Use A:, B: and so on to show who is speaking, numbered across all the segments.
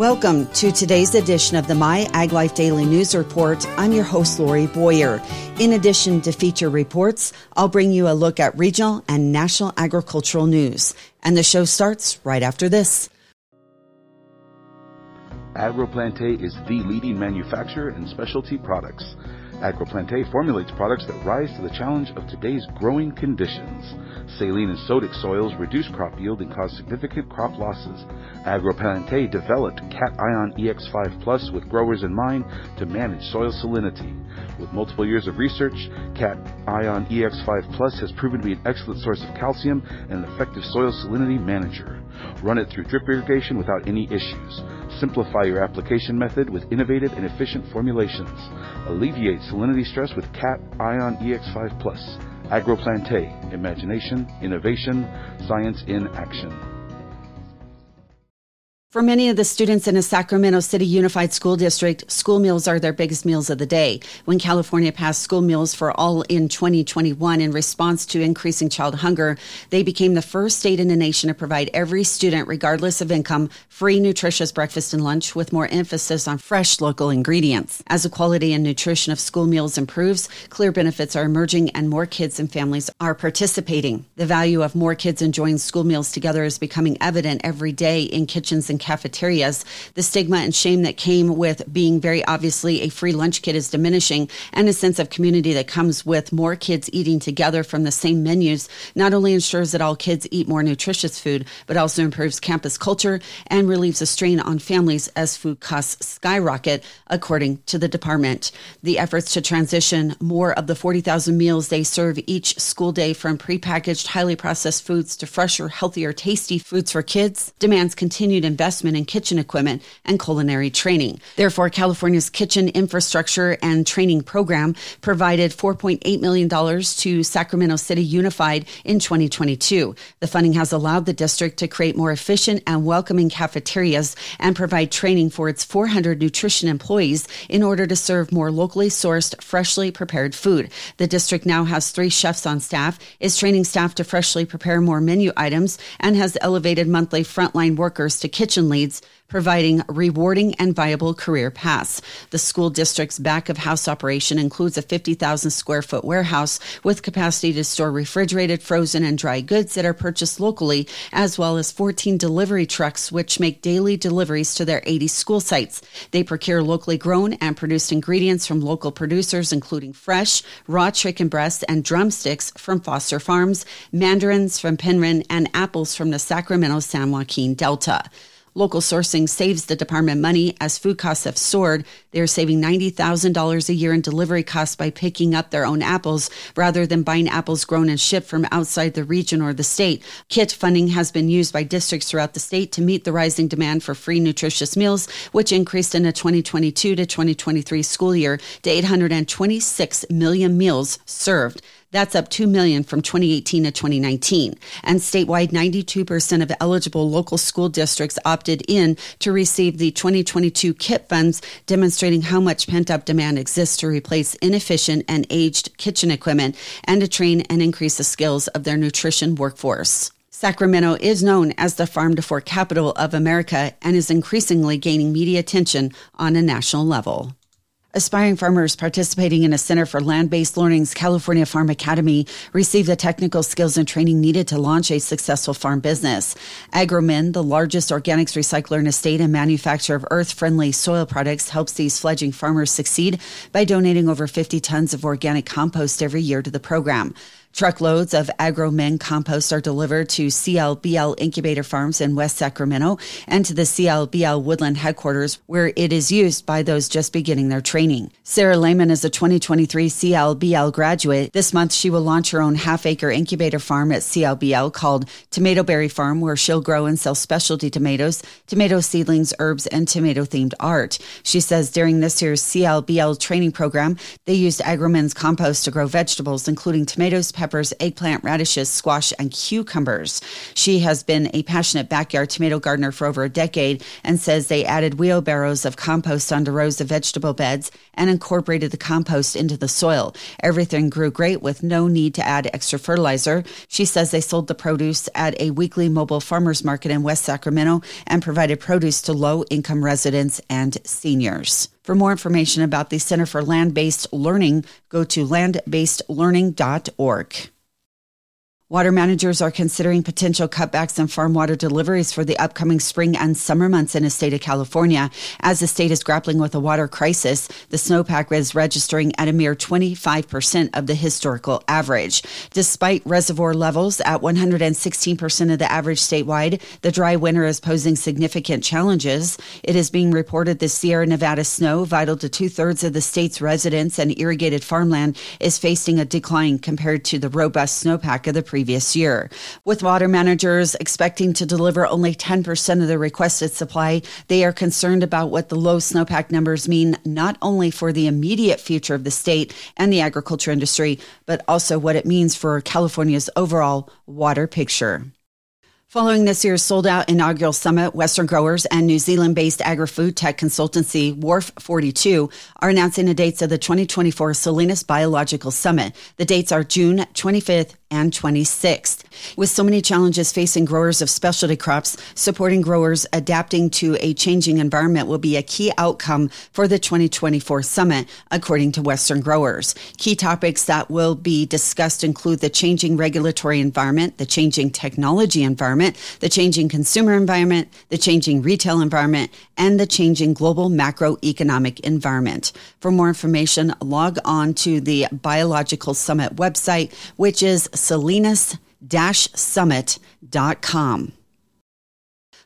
A: Welcome to today's edition of the My Ag Life Daily News Report. I'm your host, Lori Boyer. In addition to feature reports, I'll bring you a look at regional and national agricultural news. And the show starts right after this.
B: AgroPlantae is the leading manufacturer in specialty products. AgroPlantae formulates products that rise to the challenge of today's growing conditions. Saline and sodic soils reduce crop yield and cause significant crop losses. AgroPlantae developed Cat Ion EX5 Plus with growers in mind to manage soil salinity. With multiple years of research, Cat Ion EX5 Plus has proven to be an excellent source of calcium and an effective soil salinity manager. Run it through drip irrigation without any issues. Simplify your application method with innovative and efficient formulations. Alleviate salinity stress with Cat Ion EX5 Plus. AgroPlantae, imagination, innovation, science in action.
A: For many of the students in a Sacramento City Unified School District, school meals are their biggest meals of the day. When California passed school meals for all in 2021 in response to increasing child hunger, they became the first state in the nation to provide every student, regardless of income, free nutritious breakfast and lunch with more emphasis on fresh local ingredients. As the quality and nutrition of school meals improves, clear benefits are emerging and more kids and families are participating. The value of more kids enjoying school meals together is becoming evident every day in kitchens and cafeterias. The stigma and shame that came with being very obviously a free lunch kit is diminishing, and a sense of community that comes with more kids eating together from the same menus not only ensures that all kids eat more nutritious food, but also improves campus culture and relieves a strain on families as food costs skyrocket, according to the department. The efforts to transition more of the 40,000 meals they serve each school day from prepackaged, highly processed foods to fresher, healthier, tasty foods for kids demands continued investment investment in kitchen equipment and culinary training. Therefore, California's Kitchen Infrastructure and Training Program provided $4.8 million to Sacramento City Unified in 2022. The funding has allowed the district to create more efficient and welcoming cafeterias and provide training for its 400 nutrition employees in order to serve more locally sourced, freshly prepared food. The district now has three chefs on staff, is training staff to freshly prepare more menu items, and has elevated monthly frontline workers to kitchen leads, providing rewarding and viable career paths. The school district's back of house operation includes a 50,000 square foot warehouse with capacity to store refrigerated, frozen, and dry goods that are purchased locally, as well as 14 delivery trucks, which make daily deliveries to their 80 school sites. They procure locally grown and produced ingredients from local producers, including fresh, raw chicken breasts and drumsticks from Foster Farms, mandarins from Penryn, and apples from the Sacramento San Joaquin Delta. Local sourcing saves the department money as food costs have soared. They are saving $90,000 a year in delivery costs by picking up their own apples rather than buying apples grown and shipped from outside the region or the state. KIT funding has been used by districts throughout the state to meet the rising demand for free nutritious meals, which increased in the 2022 to 2023 school year to 826 million meals served. That's up 2 million from 2018 to 2019. And statewide, 92% of eligible local school districts opted in to receive the 2022 KIT funds, demonstrating how much pent up demand exists to replace inefficient and aged kitchen equipment and to train and increase the skills of their nutrition workforce. Sacramento is known as the farm to fork capital of America and is increasingly gaining media attention on a national level. Aspiring farmers participating in a Center for Land Based Learning's California Farm Academy receive the technical skills and training needed to launch a successful farm business. Agromin, the largest organics recycler in the state and manufacturer of earth friendly soil products, helps these fledgling farmers succeed by donating over 50 tons of organic compost every year to the program. Truckloads of AgroMin compost are delivered to CLBL incubator farms in West Sacramento and to the CLBL Woodland headquarters, where it is used by those just beginning their training. Sarah Lehman is a 2023 CLBL graduate. This month, she will launch her own half acre incubator farm at CLBL called Tomato Berry Farm, where she'll grow and sell specialty tomatoes, tomato seedlings, herbs, and tomato themed art. She says during this year's CLBL training program, they used AgroMin's compost to grow vegetables, including tomatoes, peppers, eggplant, radishes, squash, and cucumbers. She has been a passionate backyard tomato gardener for over a decade and says they added wheelbarrows of compost onto rows of vegetable beds and incorporated the compost into the soil. Everything grew great with no need to add extra fertilizer. She says they sold the produce at a weekly mobile farmers market in West Sacramento and provided produce to low income residents and seniors. For more information about the Center for Land Based Learning, go to landbasedlearning.org. Water managers are considering potential cutbacks in farm water deliveries for the upcoming spring and summer months in the state of California. As the state is grappling with a water crisis, the snowpack is registering at a mere 25% of the historical average. Despite reservoir levels at 116% of the average statewide, the dry winter is posing significant challenges. It is being reported the Sierra Nevada snow, vital to two thirds of the state's residents and irrigated farmland, is facing a decline compared to the robust snowpack of the previous previous year. With water managers expecting to deliver only 10% of the requested supply, they are concerned about what the low snowpack numbers mean not only for the immediate future of the state and the agriculture industry, but also what it means for California's overall water picture. Following this year's sold out inaugural summit, Western growers and New Zealand based agri food tech consultancy Wharf 42 are announcing the dates of the 2024 Salinas Biological Summit. The dates are June 25th and 26th. With so many challenges facing growers of specialty crops, supporting growers adapting to a changing environment will be a key outcome for the 2024 summit, according to Western growers. Key topics that will be discussed include the changing regulatory environment, the changing technology environment, the changing consumer environment, the changing retail environment, and the changing global macroeconomic environment. For more information, log on to the Biological Summit website, which is salinas-summit.com.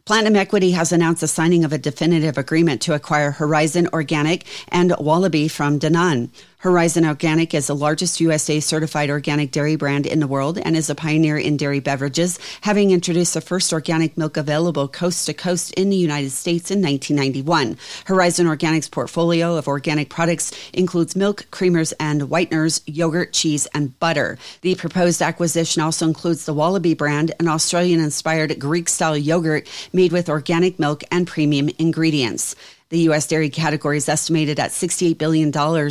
A: Platinum Equity has announced the signing of a definitive agreement to acquire Horizon Organic and Wallaby from Danone. Horizon Organic is the largest USA certified organic dairy brand in the world and is a pioneer in dairy beverages, having introduced the first organic milk available coast to coast in the United States in 1991. Horizon Organic's portfolio of organic products includes milk, creamers, and whiteners, yogurt, cheese, and butter. The proposed acquisition also includes the Wallaby brand, an Australian inspired Greek style yogurt made with organic milk and premium ingredients. The U.S. dairy category is estimated at $68 billion,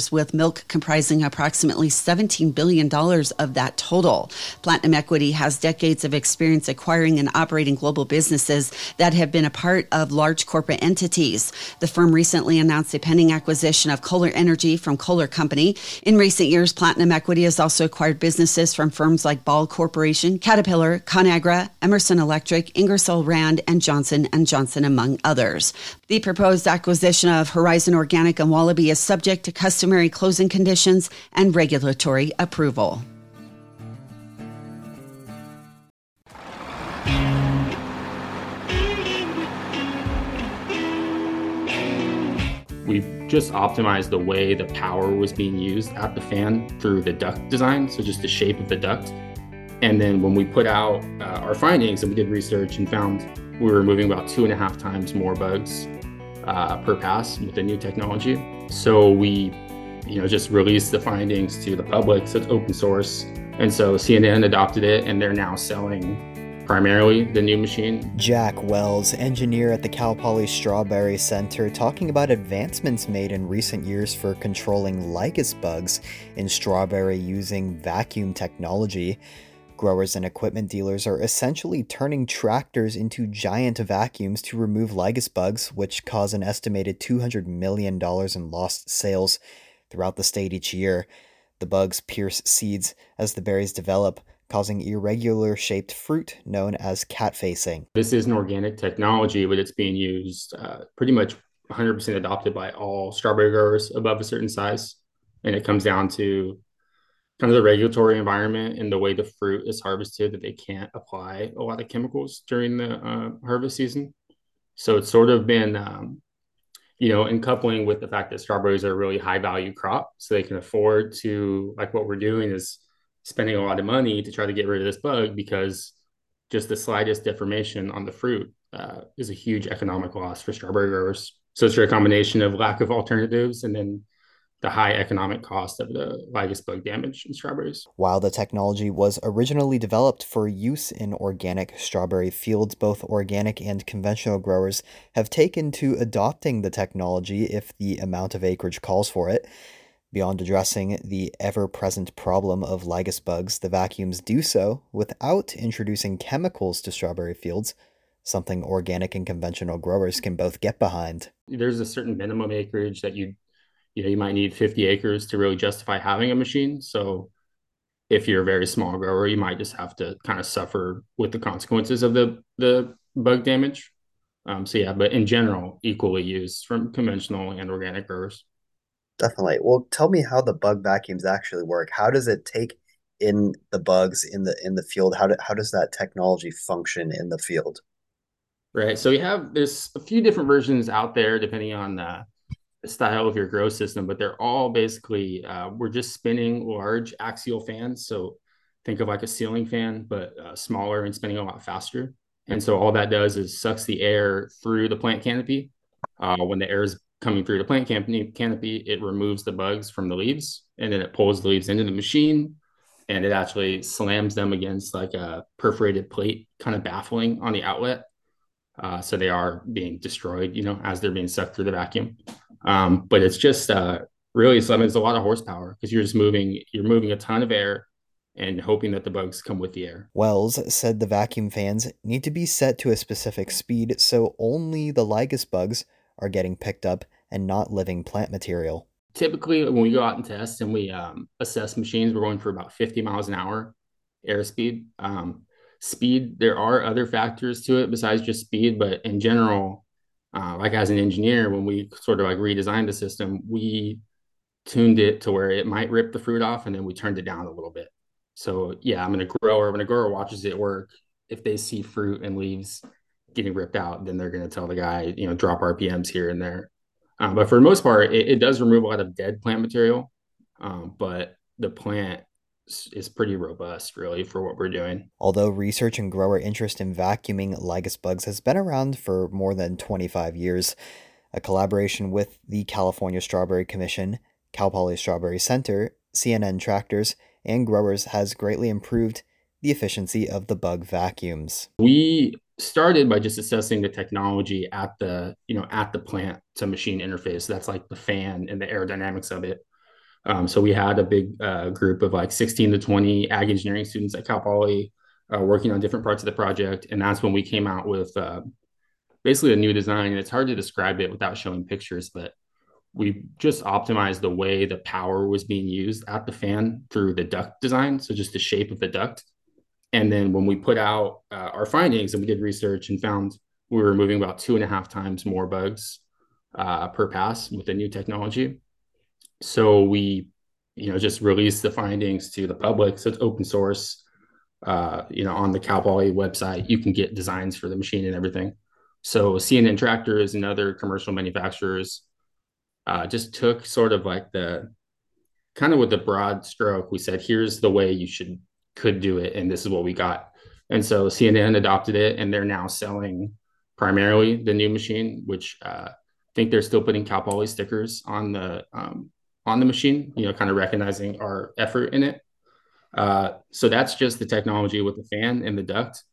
A: with milk comprising approximately $17 billion of that total. Platinum Equity has decades of experience acquiring and operating global businesses that have been a part of large corporate entities. The firm recently announced a pending acquisition of Kohler Energy from Kohler Company. In recent years, Platinum Equity has also acquired businesses from firms like Ball Corporation, Caterpillar, Conagra, Emerson Electric, Ingersoll Rand, and Johnson & Johnson, among others. The proposed acquisition of Horizon Organic and Wallaby is subject to customary closing conditions and regulatory approval.
C: we just optimized the way the power was being used at the fan through the duct design, so just the shape of the duct. And then when we put out uh, our findings and we did research and found we were removing about two and a half times more bugs uh, per pass with the new technology. So we, you know, just released the findings to the public. So it's open source, and so CNN adopted it, and they're now selling primarily the new machine.
D: Jack Wells, engineer at the Cal Poly Strawberry Center, talking about advancements made in recent years for controlling lygus bugs in strawberry using vacuum technology. Growers and equipment dealers are essentially turning tractors into giant vacuums to remove lygus bugs, which cause an estimated $200 million in lost sales throughout the state each year. The bugs pierce seeds as the berries develop, causing irregular shaped fruit known as cat facing.
C: This is an organic technology, but it's being used uh, pretty much 100% adopted by all strawberry growers above a certain size. And it comes down to of the regulatory environment and the way the fruit is harvested that they can't apply a lot of chemicals during the uh, harvest season. So it's sort of been, um, you know, in coupling with the fact that strawberries are a really high value crop, so they can afford to, like what we're doing is spending a lot of money to try to get rid of this bug because just the slightest deformation on the fruit uh, is a huge economic loss for strawberry growers. So it's a combination of lack of alternatives and then the high economic cost of the lygus bug damage in strawberries.
D: While the technology was originally developed for use in organic strawberry fields, both organic and conventional growers have taken to adopting the technology if the amount of acreage calls for it. Beyond addressing the ever present problem of lygus bugs, the vacuums do so without introducing chemicals to strawberry fields, something organic and conventional growers can both get behind.
C: There's a certain minimum acreage that you you know you might need 50 acres to really justify having a machine. So if you're a very small grower you might just have to kind of suffer with the consequences of the the bug damage. Um, so yeah but in general equally used from conventional and organic growers.
E: Definitely. Well tell me how the bug vacuums actually work. How does it take in the bugs in the in the field? How, do, how does that technology function in the field?
C: Right. So we have there's a few different versions out there depending on uh, style of your grow system, but they're all basically uh, we're just spinning large axial fans. So think of like a ceiling fan, but uh, smaller and spinning a lot faster. And so all that does is sucks the air through the plant canopy. Uh, when the air is coming through the plant canopy, canopy, it removes the bugs from the leaves, and then it pulls the leaves into the machine, and it actually slams them against like a perforated plate, kind of baffling on the outlet. Uh, so they are being destroyed, you know, as they're being sucked through the vacuum. Um, but it's just uh, really something. It's a lot of horsepower because you're just moving. You're moving a ton of air and hoping that the bugs come with the air.
D: Wells said the vacuum fans need to be set to a specific speed so only the lygus bugs are getting picked up and not living plant material.
C: Typically, when we go out and test and we um, assess machines, we're going for about 50 miles an hour airspeed. Um, speed, there are other factors to it besides just speed, but in general, uh, like as an engineer, when we sort of like redesigned the system, we tuned it to where it might rip the fruit off, and then we turned it down a little bit. So yeah, I'm gonna grower. When a grower watches it work, if they see fruit and leaves getting ripped out, then they're gonna tell the guy, you know, drop RPMs here and there. Um, but for the most part, it, it, does remove a lot of dead plant material. Um, but the plant is pretty robust, really, for what we're doing.
D: Although research and grower interest in vacuuming lygus bugs has been around for more than 25 years, a collaboration with the California Strawberry Commission, Cal Poly Strawberry Center, CNN tractors, and growers has greatly improved the efficiency of the bug vacuums.
C: We started by just assessing the technology at the you know at the plant to machine interface. That's like the fan and the aerodynamics of it. Um, so we had a big uh, group of like 16 to 20 ag engineering students at Cal Poly uh, working on different parts of the project. And that's when we came out with uh, basically a new design. And it's hard to describe it without showing pictures, but we just optimized the way the power was being used at the fan through the duct design. So just the shape of the duct. And then when we put out uh, our findings and we did research and found we were moving about two and a half times more bugs uh, per pass with the new technology so we you know just release the findings to the public. So it's open source uh, you know on the cal poly website. You can get designs for the machine and everything. So cnn tractors and other commercial manufacturers uh, just took sort of like the kind of with the broad stroke we said here's the way you should could do it and this is what we got. And so cnn adopted it and they're now selling primarily the new machine which uh, i think they're still putting cal poly stickers on the um, on the machine, you know, kind of recognizing our effort in it. Uh, so that's just the technology with the fan and the duct.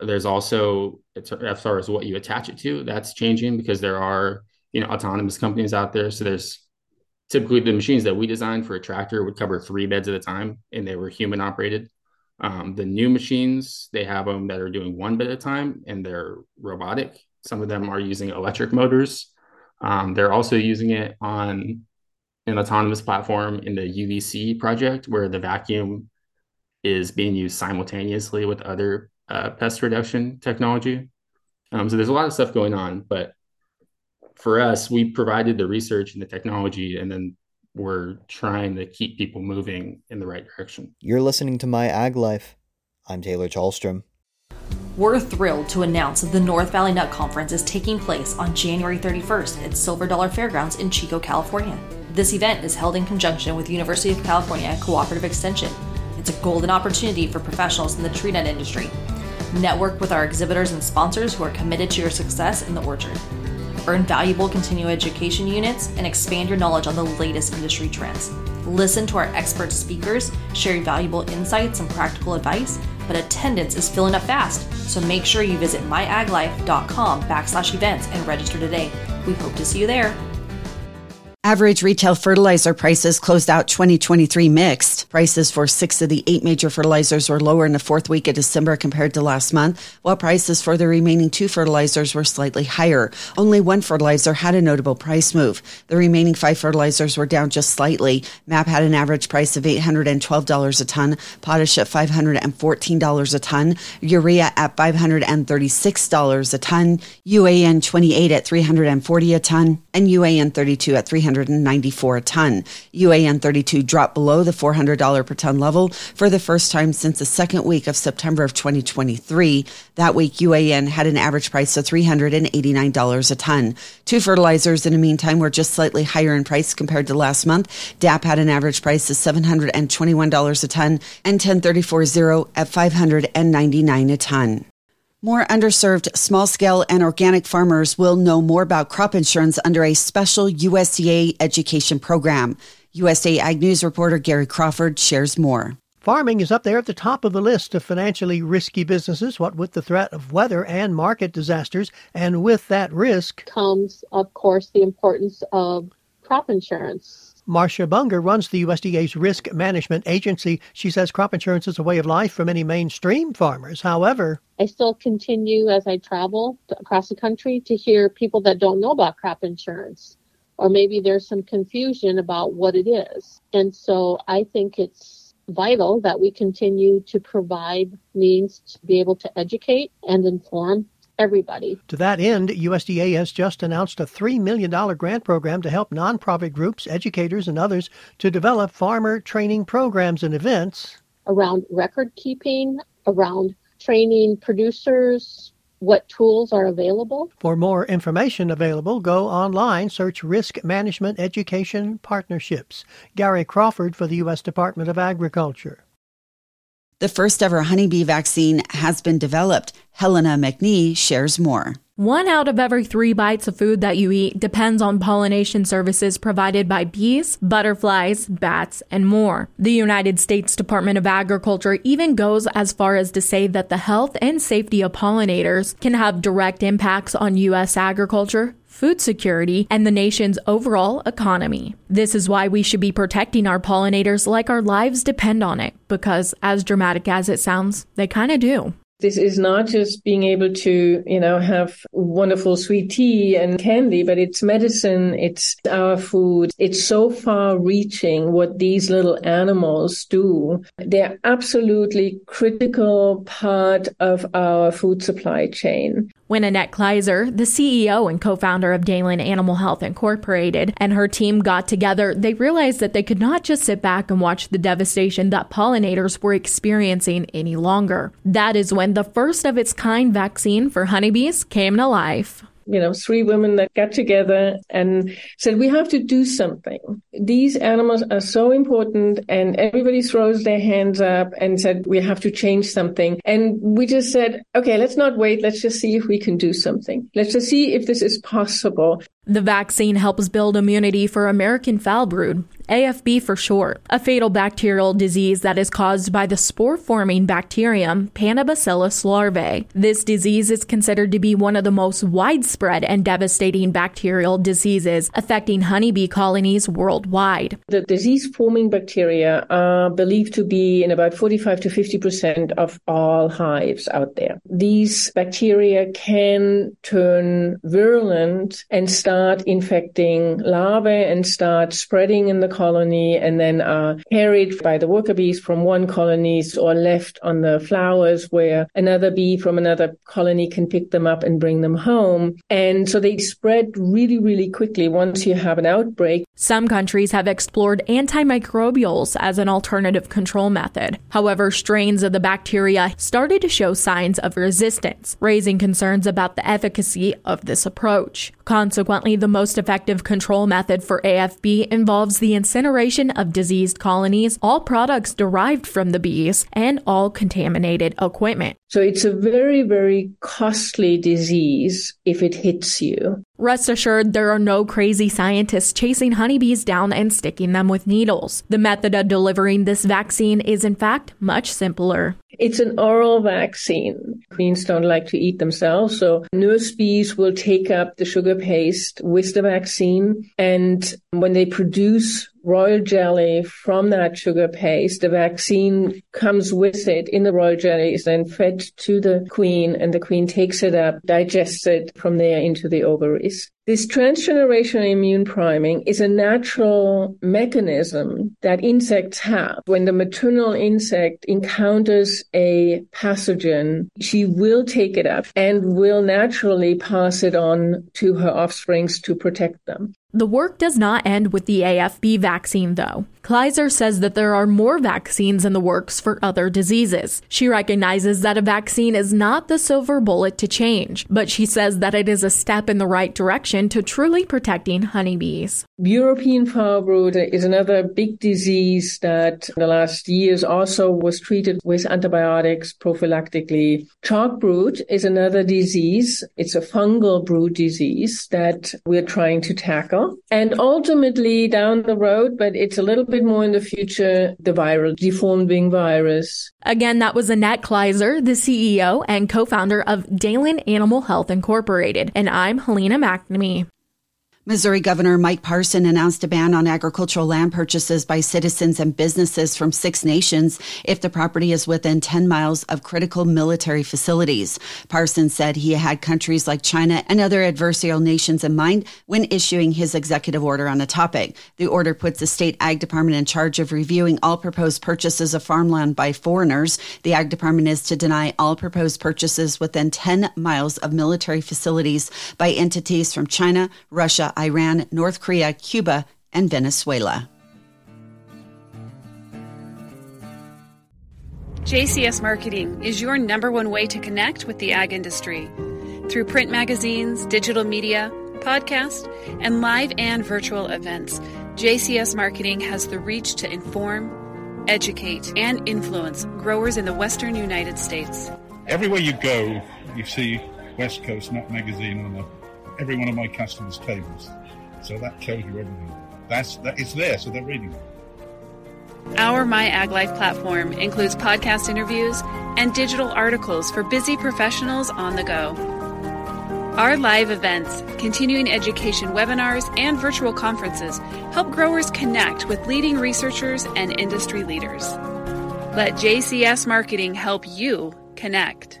C: There's also, as far as what you attach it to, that's changing because there are, you know, autonomous companies out there. So there's typically the machines that we designed for a tractor would cover three beds at a time and they were human operated. Um, the new machines, they have them that are doing one bed at a time and they're robotic. Some of them are using electric motors. Um, they're also using it on an autonomous platform in the UVC project where the vacuum is being used simultaneously with other uh, pest reduction technology. Um, so there's a lot of stuff going on, but for us, we provided the research and the technology, and then we're trying to keep people moving in the right direction.
D: You're listening to My Ag Life. I'm Taylor Chalstrom.
F: We're thrilled to announce that the North Valley Nut Conference is taking place on January 31st at Silver Dollar Fairgrounds in Chico, California. This event is held in conjunction with University of California Cooperative Extension. It's a golden opportunity for professionals in the tree nut industry. Network with our exhibitors and sponsors who are committed to your success in the orchard. earn valuable continuing education units, and expand your knowledge on the latest industry trends. Listen to our expert speakers sharing valuable insights and practical advice, but attendance is filling up fast, so make sure you visit myaglife.com backslash events and register today. We hope to see you there.
A: Average retail fertilizer prices closed out 2023 mixed. Prices for six of the eight major fertilizers were lower in the fourth week of December compared to last month, while prices for the remaining two fertilizers were slightly higher. Only one fertilizer had a notable price move. The remaining five fertilizers were down just slightly. MAP had an average price of $812 a ton, potash at $514 a ton, urea at $536 a ton, UAN 28 at 340 a ton, and UAN 32 at 394 a ton. UAN 32 dropped below the $400 per ton level for the first time since the second week of September of 2023. That week, UAN had an average price of $389 a ton. Two fertilizers in the meantime were just slightly higher in price compared to last month. DAP had an average price of $721 a ton and 10340 at 599 a ton. More underserved small scale and organic farmers will know more about crop insurance under a special USDA education program. USDA Ag News reporter Gary Crawford shares more.
G: Farming is up there at the top of the list of financially risky businesses, what with the threat of weather and market disasters. And with that risk
H: comes, of course, the importance of crop insurance.
G: Marcia Bunger runs the USDA's Risk Management Agency. She says crop insurance is a way of life for many mainstream farmers. However,
H: I still continue as I travel across the country to hear people that don't know about crop insurance, or maybe there's some confusion about what it is. And so I think it's vital that we continue to provide means to be able to educate and inform everybody.
G: To that end, USDA has just announced a $3 million grant program to help nonprofit groups, educators, and others to develop farmer training programs and events
H: around record keeping, around training producers, what tools are available.
G: For more information available, go online, search Risk Management Education Partnerships. Gary Crawford for the U.S. Department of Agriculture.
A: The first ever honeybee vaccine has been developed. Helena McNee shares more.
I: One out of every three bites of food that you eat depends on pollination services provided by bees, butterflies, bats, and more. The United States Department of Agriculture even goes as far as to say that the health and safety of pollinators can have direct impacts on U.S. agriculture, food security, and the nation's overall economy. This is why we should be protecting our pollinators like our lives depend on it, because as dramatic as it sounds, they kind of do.
J: This is not just being able to, you know, have wonderful sweet tea and candy, but it's medicine. It's our food. It's so far reaching what these little animals do. They're absolutely critical part of our food supply chain.
I: When Annette Kleiser, the CEO and co-founder of Dalan Animal Health Incorporated, and her team got together, they realized that they could not just sit back and watch the devastation that pollinators were experiencing any longer. That is when the first of its kind vaccine for honeybees came to life
J: you know, three women that got together and said, we have to do something. These animals are so important and everybody throws their hands up and said, we have to change something. And we just said, okay, let's not wait. Let's just see if we can do something. Let's just see if this is possible.
I: The vaccine helps build immunity for American foul brood, AFB for short, a fatal bacterial disease that is caused by the spore forming bacterium Paenibacillus larvae. This disease is considered to be one of the most widespread and devastating bacterial diseases affecting honeybee colonies worldwide.
J: The disease forming bacteria are believed to be in about 45 to 50% of all hives out there. These bacteria can turn virulent and start start infecting larvae and start spreading in the colony and then are carried by the worker bees from one colony or left on the flowers where another bee from another colony can pick them up and bring them home. And so they spread really, really quickly once you have an outbreak.
I: Some countries have explored antimicrobials as an alternative control method. However, strains of the bacteria started to show signs of resistance, raising concerns about the efficacy of this approach. Consequently, Currently, the most effective control method for AFB involves the incineration of diseased colonies, all products derived from the bees, and all contaminated equipment.
J: So it's a very, very costly disease if it hits you.
I: Rest assured, there are no crazy scientists chasing honeybees down and sticking them with needles. The method of delivering this vaccine is, in fact, much simpler.
J: It's an oral vaccine. Queens don't like to eat themselves, so nurse bees will take up the sugar paste with the vaccine. And when they produce royal jelly from that sugar paste. The vaccine comes with it in the royal jelly, is then fed to the queen, and the queen takes it up, digests it from there into the ovaries. This transgenerational immune priming is a natural mechanism that insects have. When the maternal insect encounters a pathogen, she will take it up and will naturally pass it on to her offsprings to protect them.
I: The work does not end with the AFB vaccine, though. Kleiser says that there are more vaccines in the works for other diseases. She recognizes that a vaccine is not the silver bullet to change, but she says that it is a step in the right direction to truly protecting honeybees.
J: European foulbrood is another big disease that in the last years also was treated with antibiotics prophylactically. Chalk brood is another disease. It's a fungal brood disease that we're trying to tackle. And ultimately down the road, but it's a little bit more in the future, the viral deformed wing virus.
I: Again, that was Annette Kleiser, the CEO and co-founder of Dalan Animal Health Incorporated. And I'm Helena McNamee.
A: Missouri Governor Mike Parson announced a ban on agricultural land purchases by citizens and businesses from six nations if the property is within 10 miles of critical military facilities. Parson said he had countries like China and other adversarial nations in mind when issuing his executive order on the topic. The order puts the state ag department in charge of reviewing all proposed purchases of farmland by foreigners. The ag department is to deny all proposed purchases within 10 miles of military facilities by entities from China, Russia, Iran, North Korea, Cuba, and Venezuela.
K: JCS Marketing is your number one way to connect with the ag industry through print magazines, digital media, podcast, and live and virtual events. JCS Marketing has the reach to inform, educate, and influence growers in the western United States.
L: Everywhere you go, you see West Coast Nut Magazine on the every one of my customers' tables. So that tells you everything. That's that it's there, so they're reading it.
K: Our My Ag Life platform includes podcast interviews and digital articles for busy professionals on the go. Our live events, continuing education webinars, and virtual conferences help growers connect with leading researchers and industry leaders. Let JCS Marketing help you connect.